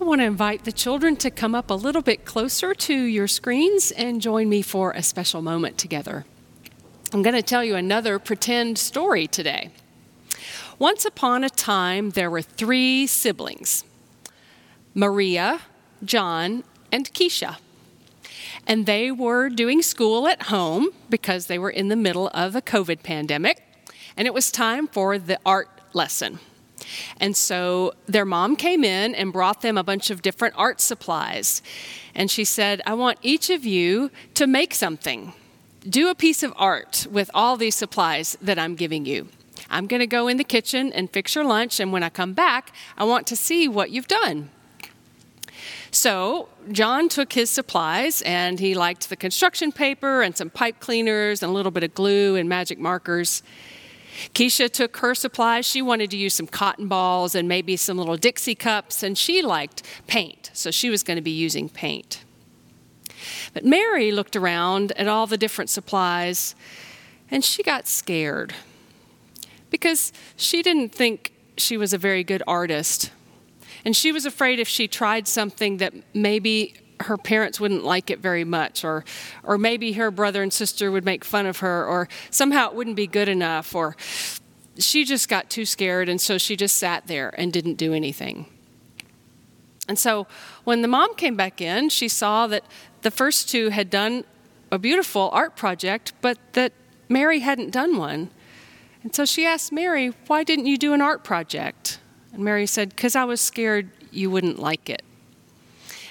I want to invite the children to come up a little bit closer to your screens and join me for a special moment together. I'm going to tell you another pretend story today. Once upon a time, there were three siblings Maria, John, and Keisha. And they were doing school at home because they were in the middle of a COVID pandemic, and it was time for the art lesson. And so their mom came in and brought them a bunch of different art supplies. And she said, I want each of you to make something. Do a piece of art with all these supplies that I'm giving you. I'm going to go in the kitchen and fix your lunch, and when I come back, I want to see what you've done. So John took his supplies and he liked the construction paper and some pipe cleaners and a little bit of glue and magic markers. Keisha took her supplies. She wanted to use some cotton balls and maybe some little Dixie cups, and she liked paint, so she was going to be using paint. But Mary looked around at all the different supplies and she got scared because she didn't think she was a very good artist. And she was afraid if she tried something that maybe her parents wouldn't like it very much or or maybe her brother and sister would make fun of her or somehow it wouldn't be good enough or she just got too scared and so she just sat there and didn't do anything. And so when the mom came back in, she saw that the first two had done a beautiful art project, but that Mary hadn't done one. And so she asked Mary, Why didn't you do an art project? And Mary said, Because I was scared you wouldn't like it.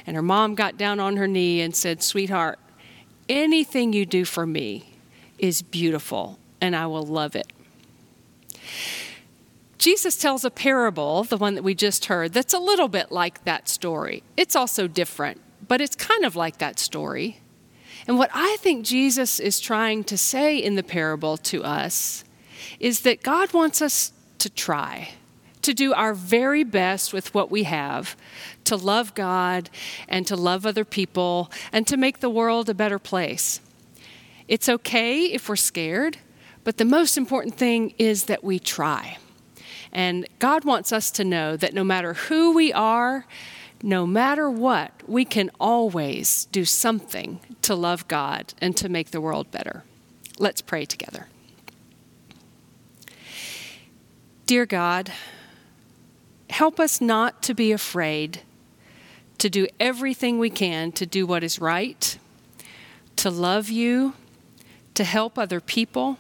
And her mom got down on her knee and said, Sweetheart, anything you do for me is beautiful, and I will love it. Jesus tells a parable, the one that we just heard, that's a little bit like that story. It's also different, but it's kind of like that story. And what I think Jesus is trying to say in the parable to us is that God wants us to try to do our very best with what we have to love God and to love other people and to make the world a better place. It's okay if we're scared, but the most important thing is that we try. And God wants us to know that no matter who we are, no matter what, we can always do something to love God and to make the world better. Let's pray together. Dear God, help us not to be afraid, to do everything we can to do what is right, to love you, to help other people.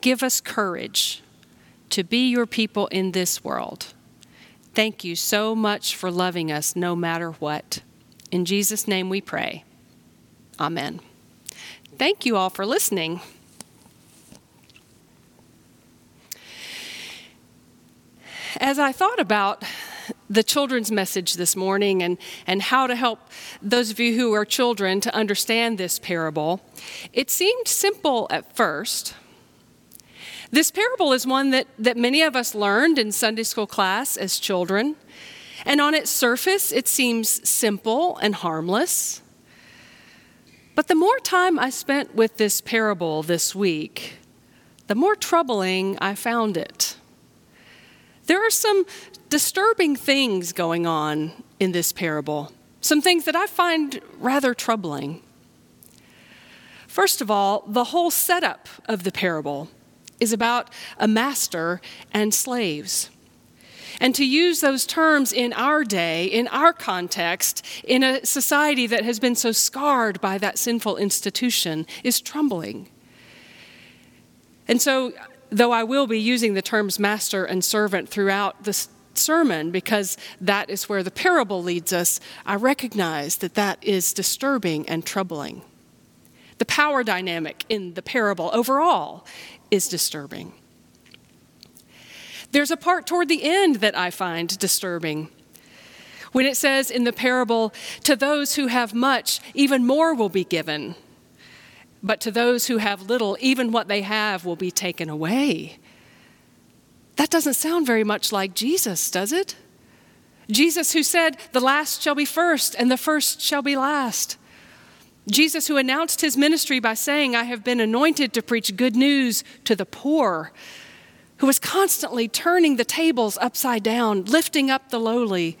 Give us courage to be your people in this world. Thank you so much for loving us no matter what. In Jesus' name we pray. Amen. Thank you all for listening. As I thought about the children's message this morning and, and how to help those of you who are children to understand this parable, it seemed simple at first. This parable is one that, that many of us learned in Sunday school class as children. And on its surface, it seems simple and harmless. But the more time I spent with this parable this week, the more troubling I found it. There are some disturbing things going on in this parable, some things that I find rather troubling. First of all, the whole setup of the parable is about a master and slaves. And to use those terms in our day, in our context, in a society that has been so scarred by that sinful institution, is troubling. And so though I will be using the terms master and servant throughout the sermon because that is where the parable leads us, I recognize that that is disturbing and troubling. The power dynamic in the parable overall is disturbing. There's a part toward the end that I find disturbing. When it says in the parable, to those who have much, even more will be given. But to those who have little, even what they have will be taken away. That doesn't sound very much like Jesus, does it? Jesus, who said, The last shall be first, and the first shall be last. Jesus, who announced his ministry by saying, I have been anointed to preach good news to the poor, who was constantly turning the tables upside down, lifting up the lowly.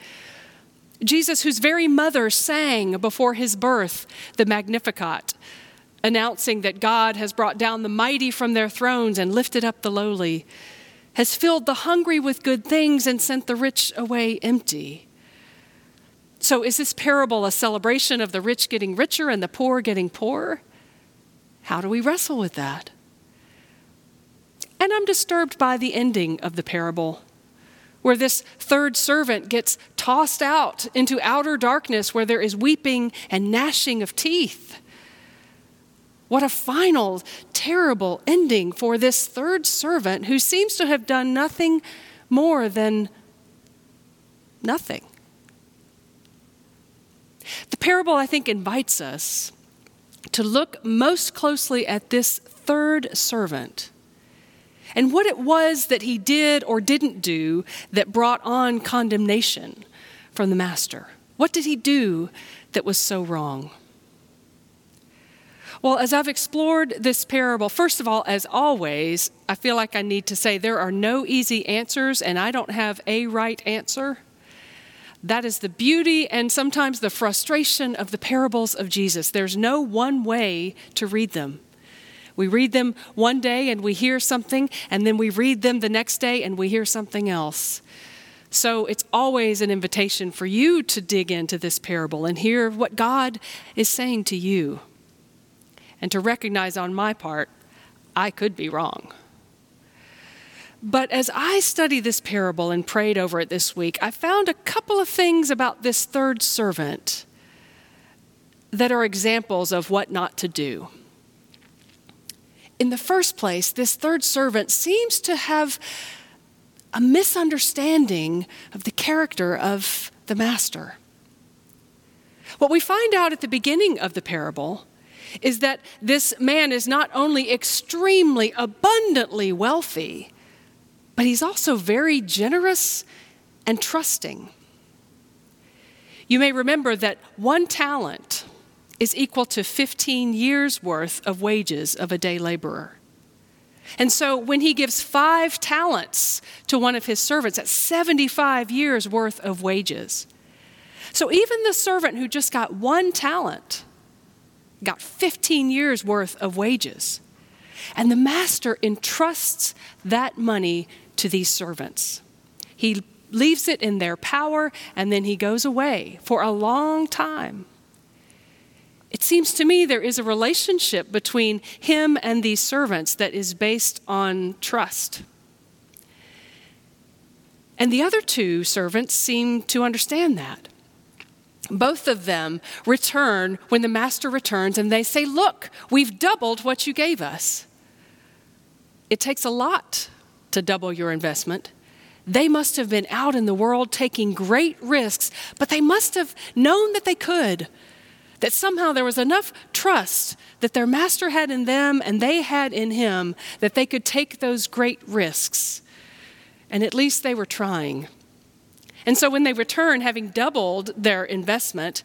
Jesus, whose very mother sang before his birth the Magnificat, announcing that God has brought down the mighty from their thrones and lifted up the lowly, has filled the hungry with good things and sent the rich away empty. So, is this parable a celebration of the rich getting richer and the poor getting poorer? How do we wrestle with that? And I'm disturbed by the ending of the parable, where this third servant gets tossed out into outer darkness where there is weeping and gnashing of teeth. What a final, terrible ending for this third servant who seems to have done nothing more than nothing. The parable, I think, invites us to look most closely at this third servant and what it was that he did or didn't do that brought on condemnation from the master. What did he do that was so wrong? Well, as I've explored this parable, first of all, as always, I feel like I need to say there are no easy answers, and I don't have a right answer. That is the beauty and sometimes the frustration of the parables of Jesus. There's no one way to read them. We read them one day and we hear something, and then we read them the next day and we hear something else. So it's always an invitation for you to dig into this parable and hear what God is saying to you and to recognize on my part, I could be wrong. But as I studied this parable and prayed over it this week, I found a couple of things about this third servant that are examples of what not to do. In the first place, this third servant seems to have a misunderstanding of the character of the master. What we find out at the beginning of the parable is that this man is not only extremely abundantly wealthy, but he's also very generous and trusting. You may remember that one talent is equal to 15 years' worth of wages of a day laborer. And so when he gives five talents to one of his servants, that's 75 years' worth of wages. So even the servant who just got one talent got 15 years worth of wages. And the master entrusts that money to these servants. He leaves it in their power and then he goes away for a long time. It seems to me there is a relationship between him and these servants that is based on trust. And the other two servants seem to understand that. Both of them return when the master returns and they say, Look, we've doubled what you gave us. It takes a lot to double your investment. They must have been out in the world taking great risks, but they must have known that they could. That somehow there was enough trust that their master had in them and they had in him that they could take those great risks. And at least they were trying. And so when they return, having doubled their investment,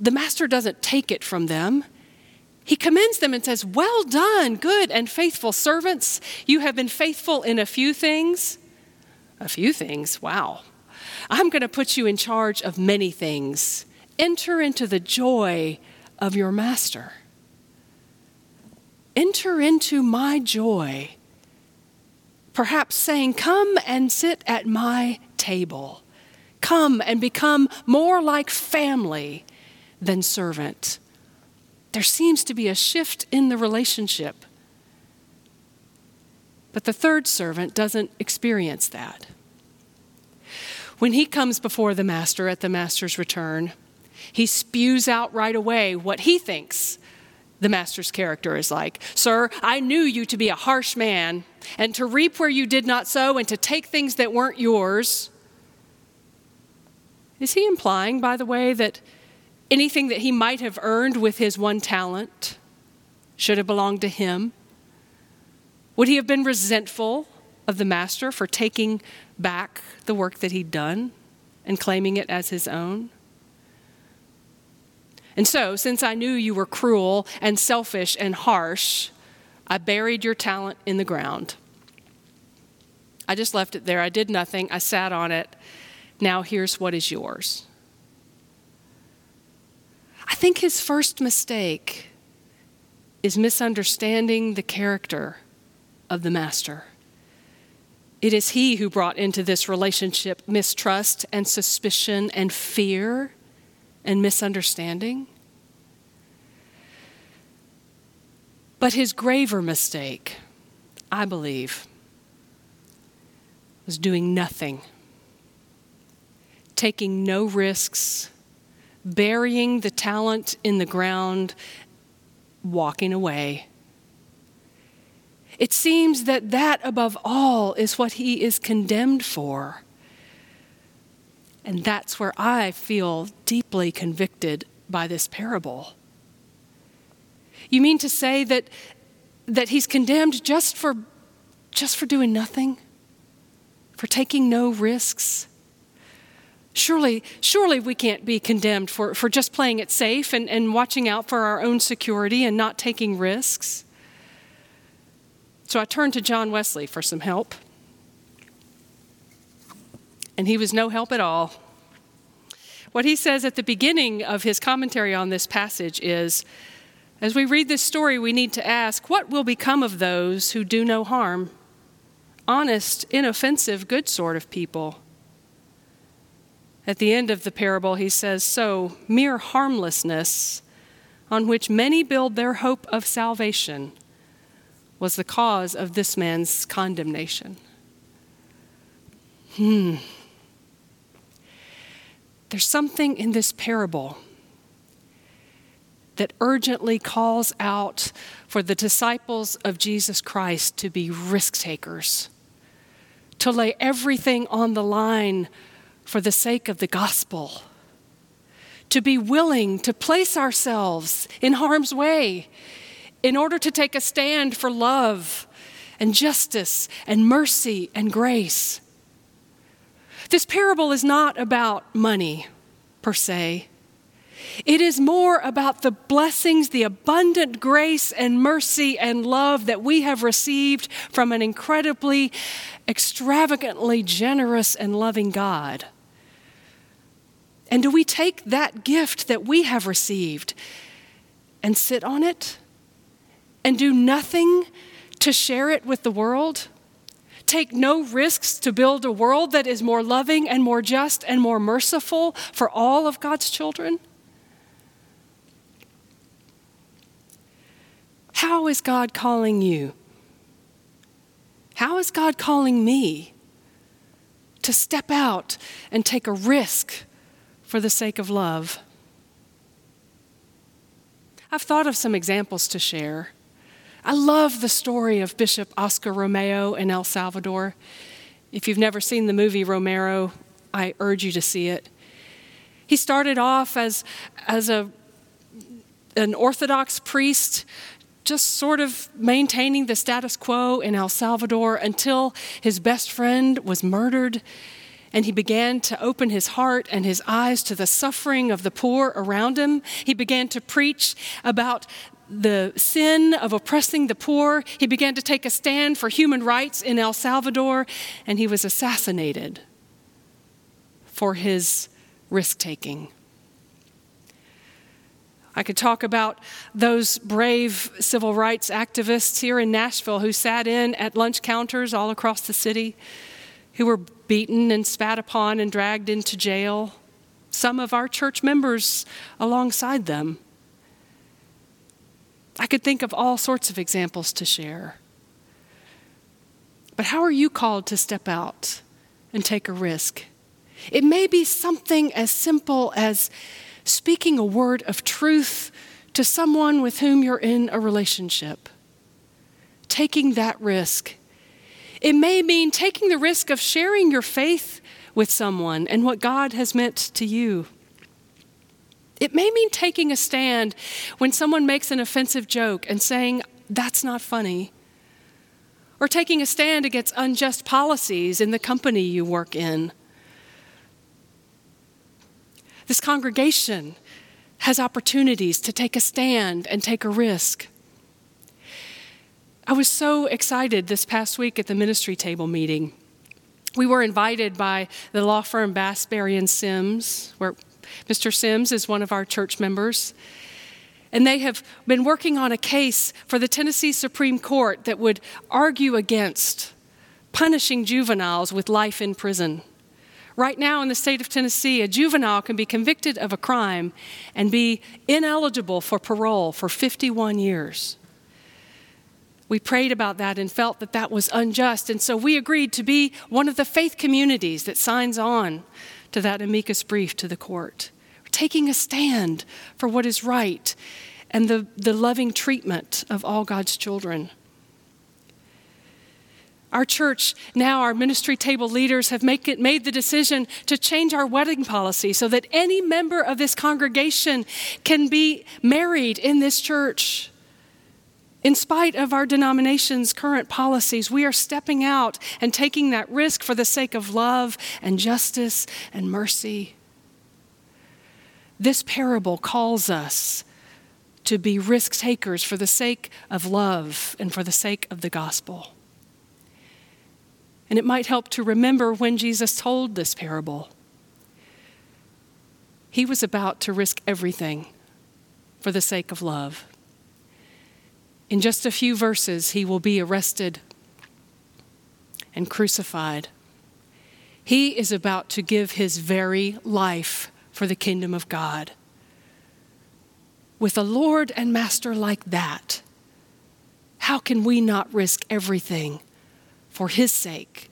the master doesn't take it from them. He commends them and says, Well done, good and faithful servants. You have been faithful in a few things. A few things, wow. I'm going to put you in charge of many things. Enter into the joy of your master. Enter into my joy. Perhaps saying, Come and sit at my table. Come and become more like family than servant. There seems to be a shift in the relationship. But the third servant doesn't experience that. When he comes before the master at the master's return, he spews out right away what he thinks the master's character is like. Sir, I knew you to be a harsh man, and to reap where you did not sow, and to take things that weren't yours. Is he implying, by the way, that anything that he might have earned with his one talent should have belonged to him? Would he have been resentful of the master for taking back the work that he'd done and claiming it as his own? And so, since I knew you were cruel and selfish and harsh, I buried your talent in the ground. I just left it there. I did nothing. I sat on it. Now here's what is yours. I think his first mistake is misunderstanding the character of the master. It is he who brought into this relationship mistrust and suspicion and fear and misunderstanding. But his graver mistake, I believe, was doing nothing, taking no risks, burying the talent in the ground, walking away it seems that that, above all, is what he is condemned for. And that's where I feel deeply convicted by this parable. You mean to say that, that he's condemned just for, just for doing nothing? For taking no risks? Surely, surely we can't be condemned for, for just playing it safe and, and watching out for our own security and not taking risks. So I turned to John Wesley for some help. And he was no help at all. What he says at the beginning of his commentary on this passage is as we read this story, we need to ask what will become of those who do no harm? Honest, inoffensive, good sort of people. At the end of the parable, he says, So, mere harmlessness, on which many build their hope of salvation, was the cause of this man's condemnation. Hmm. There's something in this parable that urgently calls out for the disciples of Jesus Christ to be risk takers, to lay everything on the line for the sake of the gospel, to be willing to place ourselves in harm's way in order to take a stand for love and justice and mercy and grace. This parable is not about money per se. It is more about the blessings, the abundant grace and mercy and love that we have received from an incredibly, extravagantly generous and loving God. And do we take that gift that we have received and sit on it? and do nothing to share it with the world? Take no risks to build a world that is more loving and more just and more merciful for all of God's children? How is God calling you? How is God calling me to step out and take a risk for the sake of love? I've thought of some examples to share. I love the story of Bishop Oscar Romero in El Salvador. If you've never seen the movie Romero, I urge you to see it. He started off as, as a, an Orthodox priest, just sort of maintaining the status quo in El Salvador until his best friend was murdered and he began to open his heart and his eyes to the suffering of the poor around him. He began to preach about the sin of oppressing the poor. He began to take a stand for human rights in El Salvador, and he was assassinated for his risk taking. I could talk about those brave civil rights activists here in Nashville who sat in at lunch counters all across the city, who were beaten and spat upon and dragged into jail. Some of our church members alongside them. I could think of all sorts of examples to share. But how are you called to step out and take a risk? It may be something as simple as speaking a word of truth to someone with whom you're in a relationship. Taking that risk. It may mean taking the risk of sharing your faith with someone and what God has meant to you. It may mean taking a stand when someone makes an offensive joke and saying, that's not funny. Or taking a stand against unjust policies in the company you work in. This congregation has opportunities to take a stand and take a risk. I was so excited this past week at the ministry table meeting. We were invited by the law firm Bass, Berry, and Sims, where Mr. Sims is one of our church members. And they have been working on a case for the Tennessee Supreme Court that would argue against punishing juveniles with life in prison. Right now, in the state of Tennessee, a juvenile can be convicted of a crime and be ineligible for parole for 51 years. We prayed about that and felt that that was unjust, and so we agreed to be one of the faith communities that signs on to that amicus brief to the court. We're taking a stand for what is right and the, the loving treatment of all God's children. Our church, now our ministry table leaders, have make it, made the decision to change our wedding policy so that any member of this congregation can be married in this church. In spite of our denomination's current policies, we are stepping out and taking that risk for the sake of love and justice and mercy. This parable calls us to be risk takers for the sake of love and for the sake of the gospel. And it might help to remember when Jesus told this parable. He was about to risk everything for the sake of love. In just a few verses, he will be arrested and crucified. He is about to give his very life for the kingdom of God. With a Lord and Master like that, how can we not risk everything for his sake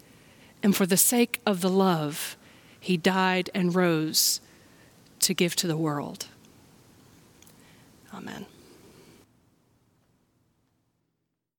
and for the sake of the love he died and rose to give to the world. Amen.